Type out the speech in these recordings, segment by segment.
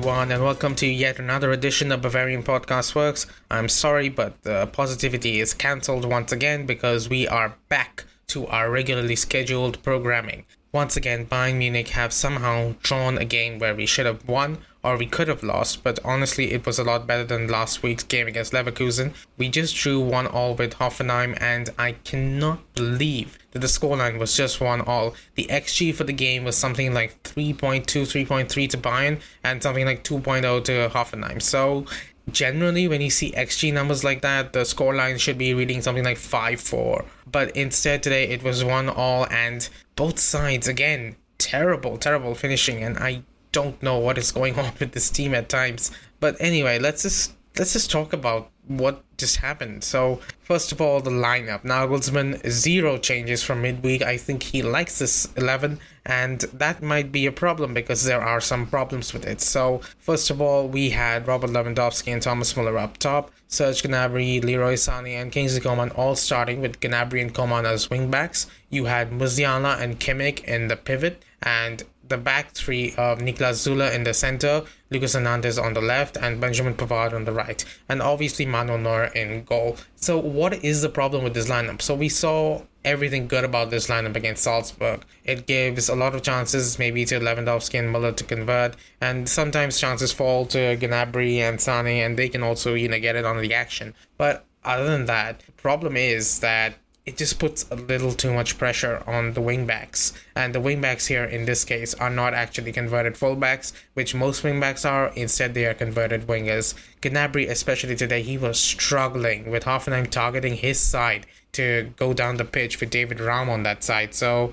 everyone, and welcome to yet another edition of Bavarian Podcast Works. I'm sorry, but the positivity is cancelled once again because we are back to our regularly scheduled programming. Once again, Bayern Munich have somehow drawn a game where we should have won or we could have lost, but honestly, it was a lot better than last week's game against Leverkusen. We just drew 1 all with Hoffenheim, and I cannot believe that the scoreline was just 1 all. The XG for the game was something like 3.2, 3.3 to Bayern, and something like 2.0 to Hoffenheim. So, generally when you see xg numbers like that the scoreline should be reading something like 5-4 but instead today it was 1 all and both sides again terrible terrible finishing and i don't know what is going on with this team at times but anyway let's just let's just talk about what just happened. So, first of all, the lineup. Nagelsmann, zero changes from midweek. I think he likes this 11, and that might be a problem because there are some problems with it. So, first of all, we had Robert Lewandowski and Thomas Muller up top, Serge Gnabry, Leroy Sané, and Kingsley Coman all starting with Gnabry and Coman as wingbacks. You had Musiala and Kimmich in the pivot, and the back three of Niklas Süle in the center, Lucas Hernandez on the left, and Benjamin Pavard on the right, and obviously Manuel Neuer in goal. So, what is the problem with this lineup? So, we saw everything good about this lineup against Salzburg. It gives a lot of chances, maybe to Lewandowski and Muller to convert, and sometimes chances fall to Gnabry and Sané, and they can also you know get it on the action. But other than that, the problem is that it just puts a little too much pressure on the wingbacks. And the wingbacks here in this case are not actually converted fullbacks, which most wingbacks are. Instead, they are converted wingers. Gnabry, especially today, he was struggling with Hoffenheim targeting his side to go down the pitch with David Raum on that side. So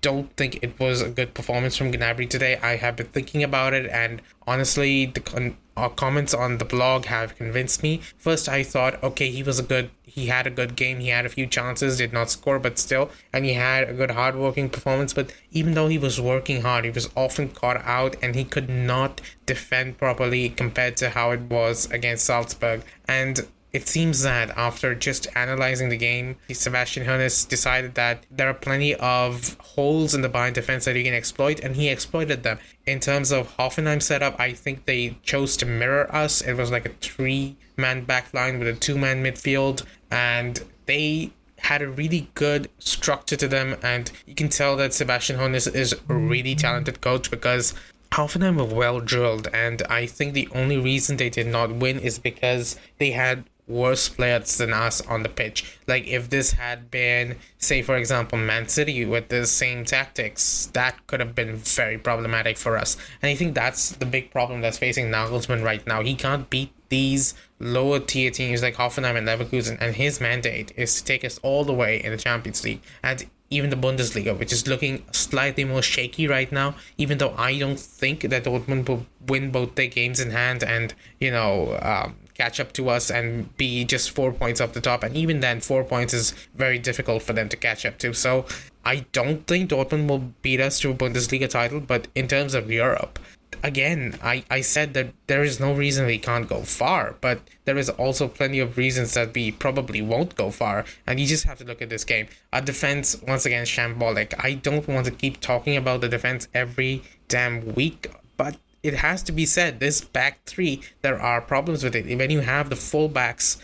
don't think it was a good performance from Gnabry today. I have been thinking about it, and honestly, the con- uh, comments on the blog have convinced me. First, I thought, okay, he was a good, he had a good game, he had a few chances, did not score, but still, and he had a good hard-working performance. But even though he was working hard, he was often caught out, and he could not defend properly compared to how it was against Salzburg. And it seems that after just analyzing the game, Sebastian Hoeneß decided that there are plenty of holes in the Bayern defense that you can exploit, and he exploited them. In terms of Hoffenheim setup, I think they chose to mirror us. It was like a three-man back line with a two-man midfield, and they had a really good structure to them, and you can tell that Sebastian Hoeneß is a really talented coach because Hoffenheim were well drilled, and I think the only reason they did not win is because they had worse players than us on the pitch. Like if this had been, say for example, Man City with the same tactics, that could have been very problematic for us. And I think that's the big problem that's facing Nagelsmann right now. He can't beat these lower tier teams like Hoffenheim and Leverkusen, and his mandate is to take us all the way in the Champions League. And even the Bundesliga, which is looking slightly more shaky right now, even though I don't think that Dortmund will win both their games in hand and, you know, um, catch up to us and be just four points off the top. And even then, four points is very difficult for them to catch up to. So I don't think Dortmund will beat us to a Bundesliga title. But in terms of Europe, again, I, I said that there is no reason we can't go far, but there is also plenty of reasons that we probably won't go far. And you just have to look at this game. Our defense, once again, shambolic. I don't want to keep talking about the defense every damn week, but it has to be said this back three there are problems with it. When you have the fullbacks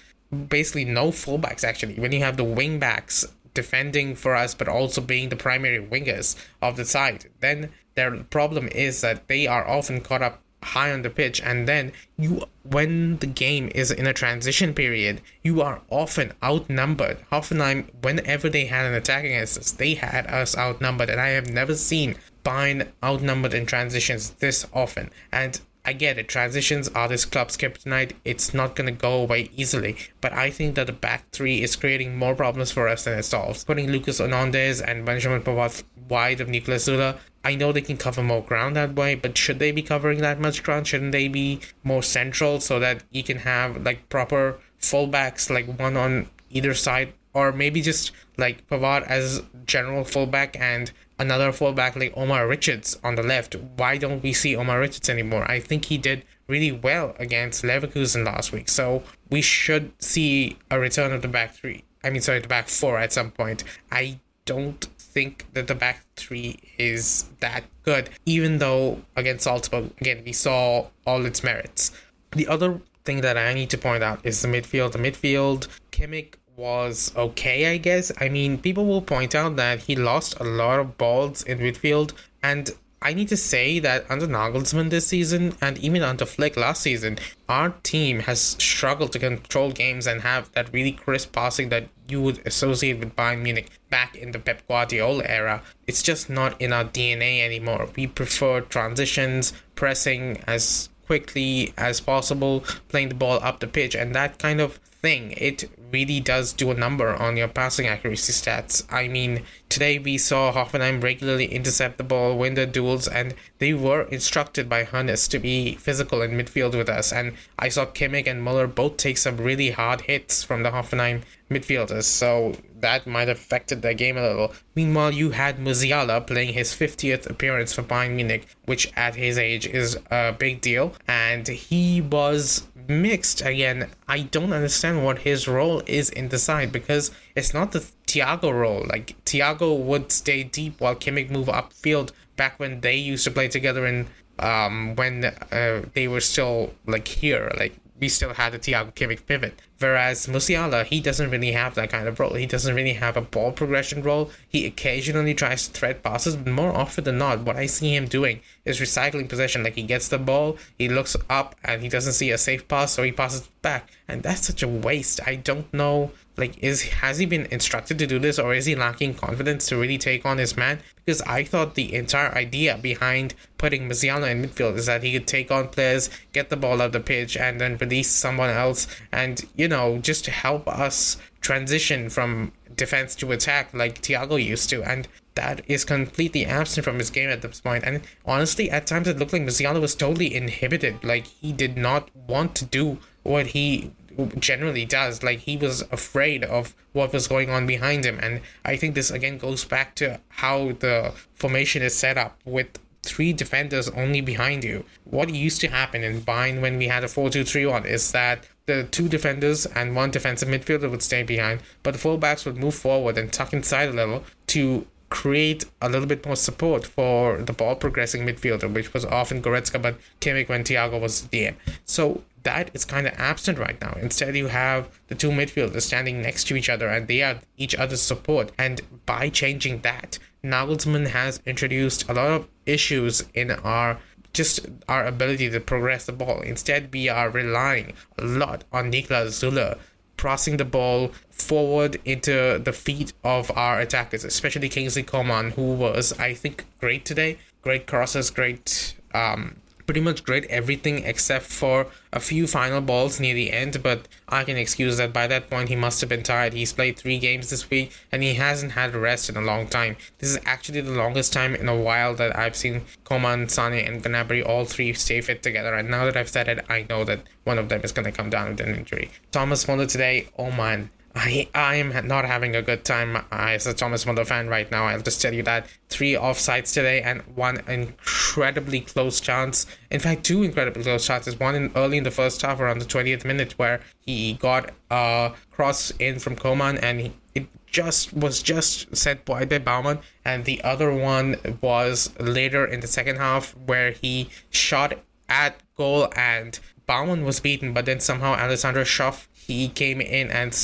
basically no fullbacks actually when you have the wingbacks defending for us but also being the primary wingers of the side then their problem is that they are often caught up high on the pitch. And then you when the game is in a transition period you are often outnumbered. Hoffenheim whenever they had an attack against us they had us outnumbered. And I have never seen Bayern outnumbered in transitions this often. And I get it, transitions are this club's kryptonite. It's not going to go away easily. But I think that the back three is creating more problems for us than it solves. Putting Lucas Hernandez and Benjamin Pavard wide of Niklas Süle, I know they can cover more ground that way, but should they be covering that much ground? Shouldn't they be more central so that you can have like proper fullbacks, like one on either side? Or maybe just like Pavard as general fullback and another fullback like Omar Richards on the left. Why don't we see Omar Richards anymore? I think he did really well against Leverkusen last week. So we should see a return of the back three. I mean, sorry, the back four at some point. I don't think that the back three is that good, even though against Salzburg, again, we saw all its merits. The other thing that I need to point out is the midfield. The midfield, Kimmich was okay, I guess. I mean, people will point out that he lost a lot of balls in midfield, and I need to say that under Nagelsmann this season and even under Flick last season, our team has struggled to control games and have that really crisp passing that you would associate with Bayern Munich back in the Pep Guardiola era. It's just not in our DNA anymore. We prefer transitions, pressing as quickly as possible, playing the ball up the pitch, and that kind of thing. It really does do a number on your passing accuracy stats. I mean, today we saw Hoffenheim regularly intercept the ball, win the duels, and they were instructed by Hoeneß to be physical in midfield with us. And I saw Kimmich and Muller both take some really hard hits from the Hoffenheim midfielders, so that might have affected their game a little. Meanwhile, you had Musiala playing his 50th appearance for Bayern Munich, which at his age is a big deal, and he was mixed again. I don't understand what his role is in the side because it's not the Thiago role. Like Thiago would stay deep while Kimmich move upfield back when they used to play together and um when uh, they were still like here like we still had the Thiago Kimmich pivot. Whereas Musiala, he doesn't really have that kind of role. He doesn't really have a ball progression role. He occasionally tries to thread passes, but more often than not, what I see him doing is recycling possession. Like he gets the ball, he looks up, and he doesn't see a safe pass, so he passes back. And that's such a waste. I don't know like is has he been instructed to do this or is he lacking confidence to really take on his man because i thought the entire idea behind putting Musiala in midfield is that he could take on players get the ball up the pitch and then release someone else and you know just to help us transition from defense to attack like Thiago used to and that is completely absent from his game at this point. And honestly, at times it looked like Musiala was totally inhibited. Like he did not want to do what he generally does. Like he was afraid of what was going on behind him, and I think this again goes back to how the formation is set up with three defenders only behind you. What used to happen in Bayern when we had a 4 2 3 1 is that the two defenders and one defensive midfielder would stay behind, but the fullbacks would move forward and tuck inside a little to create a little bit more support for the ball progressing midfielder, which was often Goretzka, but Kimmich when Thiago was DM. So that is kind of absent right now. Instead, you have the two midfielders standing next to each other and they are each other's support. And by changing that, Nagelsmann has introduced a lot of issues in our just our ability to progress the ball. Instead, we are relying a lot on Niklas Süle crossing the ball forward into the feet of our attackers, especially Kingsley Coman, who was, I think, great today. Great crosses, great um, pretty much great everything except for a few final balls near the end, but I can excuse that by that point he must have been tired. He's played three games this week and he hasn't had a rest in a long time. This is actually the longest time in a while that I've seen Coman, Sane, and Gnabry all three stay fit together. And now that I've said it, I know that one of them is going to come down with an injury. Thomas Muller today, oh man, I I am not having a good time as a Thomas Muller fan right now. I'll just tell you that three offsides today and one incredibly close chance. In fact, two incredibly close chances. One in early in the first half, around the twentieth minute, where he got a cross in from Coman and he, it just was just set wide by Baumann, and the other one was later in the second half where he shot at goal and Baumann was beaten, but then somehow Alexander Schöpf he came in and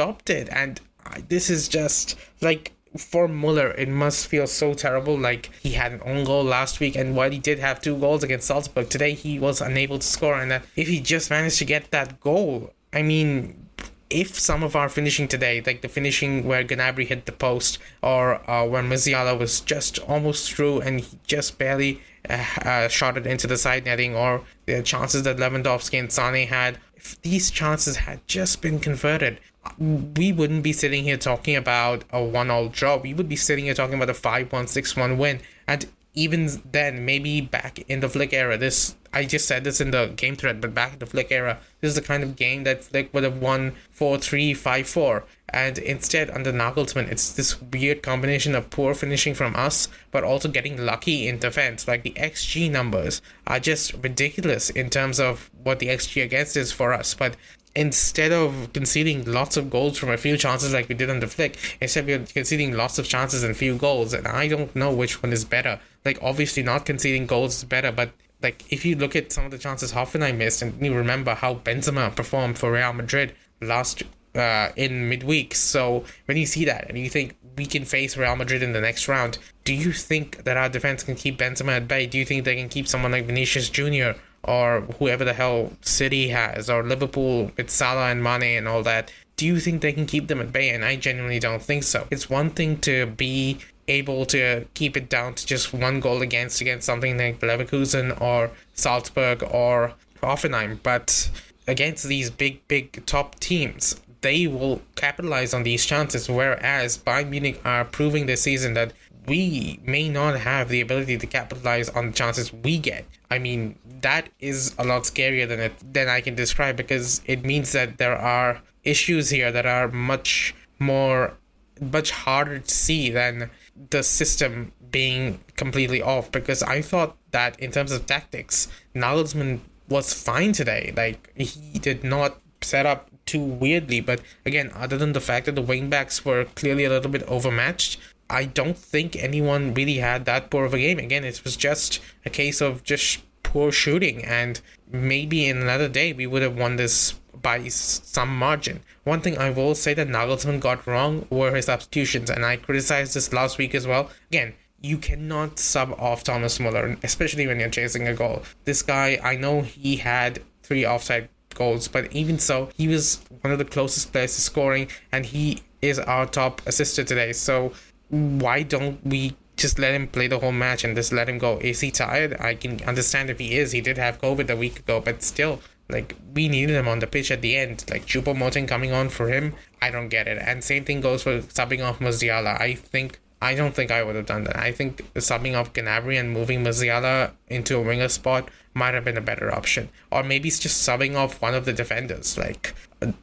stopped it. And this is just like for Muller, it must feel so terrible. Like he had an own goal last week, and while he did have two goals against Salzburg, today he was unable to score. And if he just managed to get that goal, I mean, if some of our finishing today, like the finishing where Gnabry hit the post, or uh, where Musiala was just almost through and he just barely uh, uh, shot it into the side netting, or the chances that Lewandowski and Sane had, if these chances had just been converted, we wouldn't be sitting here talking about a one-all draw. We would be sitting here talking about a 5-1, 6-1 win. And even then, maybe back in the Flick era, this I just said this in the game thread, but back in the Flick era, this is the kind of game that Flick would have won 4-3, 5-4. And instead, under Nagelsmann, it's this weird combination of poor finishing from us, but also getting lucky in defense. Like the XG numbers are just ridiculous in terms of what the XG against is for us. But instead of conceding lots of goals from a few chances like we did on the flick, instead we're conceding lots of chances and few goals. And I don't know which one is better. Like obviously not conceding goals is better, but like if you look at some of the chances Hoffenheim missed and you remember how Benzema performed for Real Madrid last uh, in midweek. So when you see that and you think we can face Real Madrid in the next round, do you think that our defense can keep Benzema at bay? Do you think they can keep someone like Vinicius Jr. or whoever the hell City has or Liverpool with Salah and Mane and all that? Do you think they can keep them at bay? And I genuinely don't think so. It's one thing to be able to keep it down to just one goal against against something like Leverkusen or Salzburg or Hoffenheim, but against these big, big top teams, they will capitalize on these chances. Whereas Bayern Munich are proving this season that we may not have the ability to capitalize on the chances we get. I mean, that is a lot scarier than it than I can describe because it means that there are issues here that are much more much harder to see than the system being completely off because I thought that in terms of tactics, Nagelsmann was fine today. Like he did not set up too weirdly, but again, other than the fact that the wingbacks were clearly a little bit overmatched, I don't think anyone really had that poor of a game. Again, it was just a case of just poor shooting, and maybe in another day we would have won this by some margin. One thing I will say that Nagelsmann got wrong were his substitutions, and I criticized this last week as well. Again, you cannot sub off Thomas Muller, especially when you're chasing a goal. This guy, I know he had three offside goals, but even so, he was one of the closest players to scoring, and he is our top assister today. So why don't we just let him play the whole match and just let him go? Is he tired? I can understand if he is. He did have COVID a week ago, but still, like we needed him on the pitch at the end. Like Choupo-Moting coming on for him, I don't get it. And same thing goes for subbing off Musiala. I think I don't think I would have done that. I think subbing off Gnabry and moving Musiala into a winger spot might have been a better option. Or maybe it's just subbing off one of the defenders. Like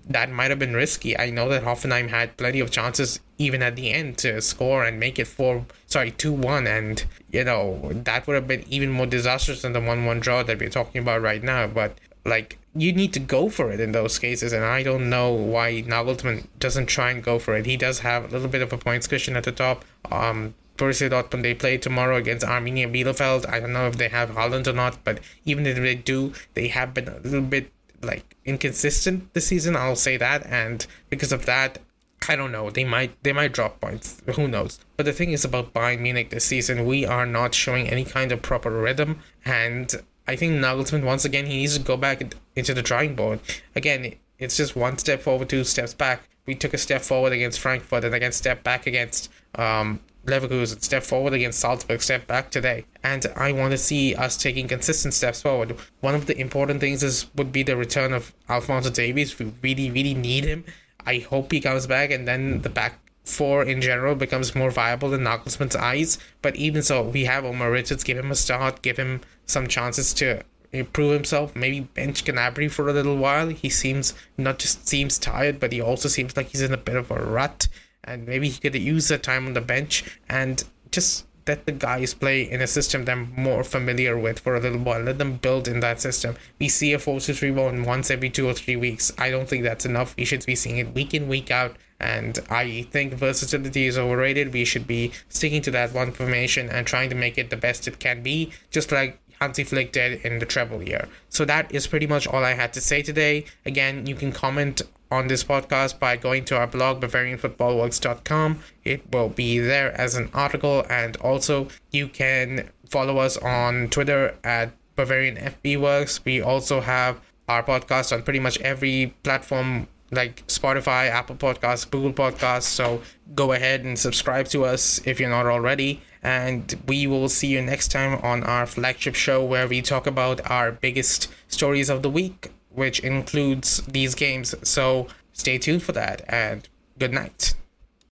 that might have been risky. I know that Hoffenheim had plenty of chances even at the end to score and make it four sorry, two one and you know, that would have been even more disastrous than the one one draw that we're talking about right now. But like you need to go for it in those cases, and I don't know why Nagelsmann doesn't try and go for it. He does have a little bit of a points cushion at the top. Um, Borussia Dortmund they play tomorrow against Arminia Bielefeld. I don't know if they have Haaland or not, but even if they do, they have been a little bit like inconsistent this season. I'll say that, and because of that, I don't know. They might they might drop points. Who knows? But the thing is about Bayern Munich this season, we are not showing any kind of proper rhythm, and I think Nagelsmann once again he needs to go back into the drawing board. Again, it's just one step forward, two steps back. We took a step forward against Frankfurt and again step back against um, Leverkusen, step forward against Salzburg, step back today. And I want to see us taking consistent steps forward. One of the important things is would be the return of Alphonso Davies. We really, really need him. I hope he comes back and then the back four in general becomes more viable in Nagelsmann's eyes. But even so, we have Omar Richards, give him a start, give him some chances to improve himself. Maybe bench Gnabry for a little while. He seems not just seems tired, but he also seems like he's in a bit of a rut. And maybe he could use that time on the bench and just let the guys play in a system they're more familiar with for a little while. Let them build in that system. We see a 4 3 1 once every two or three weeks. I don't think that's enough. We should be seeing it week in, week out. And I think versatility is overrated. We should be sticking to that one formation and trying to make it the best it can be, just like Hansi Flick did in the treble year. So that is pretty much all I had to say today. Again, you can comment on this podcast by going to our blog bavarianfootballworks.com it will be there as an article and also you can follow us on twitter at bavarian fb works we also have our podcast on pretty much every platform like spotify apple podcasts google podcasts so go ahead and subscribe to us if you're not already and we will see you next time on our flagship show where we talk about our biggest stories of the week which includes these games. So stay tuned for that and good night.